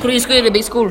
Crew school, big school.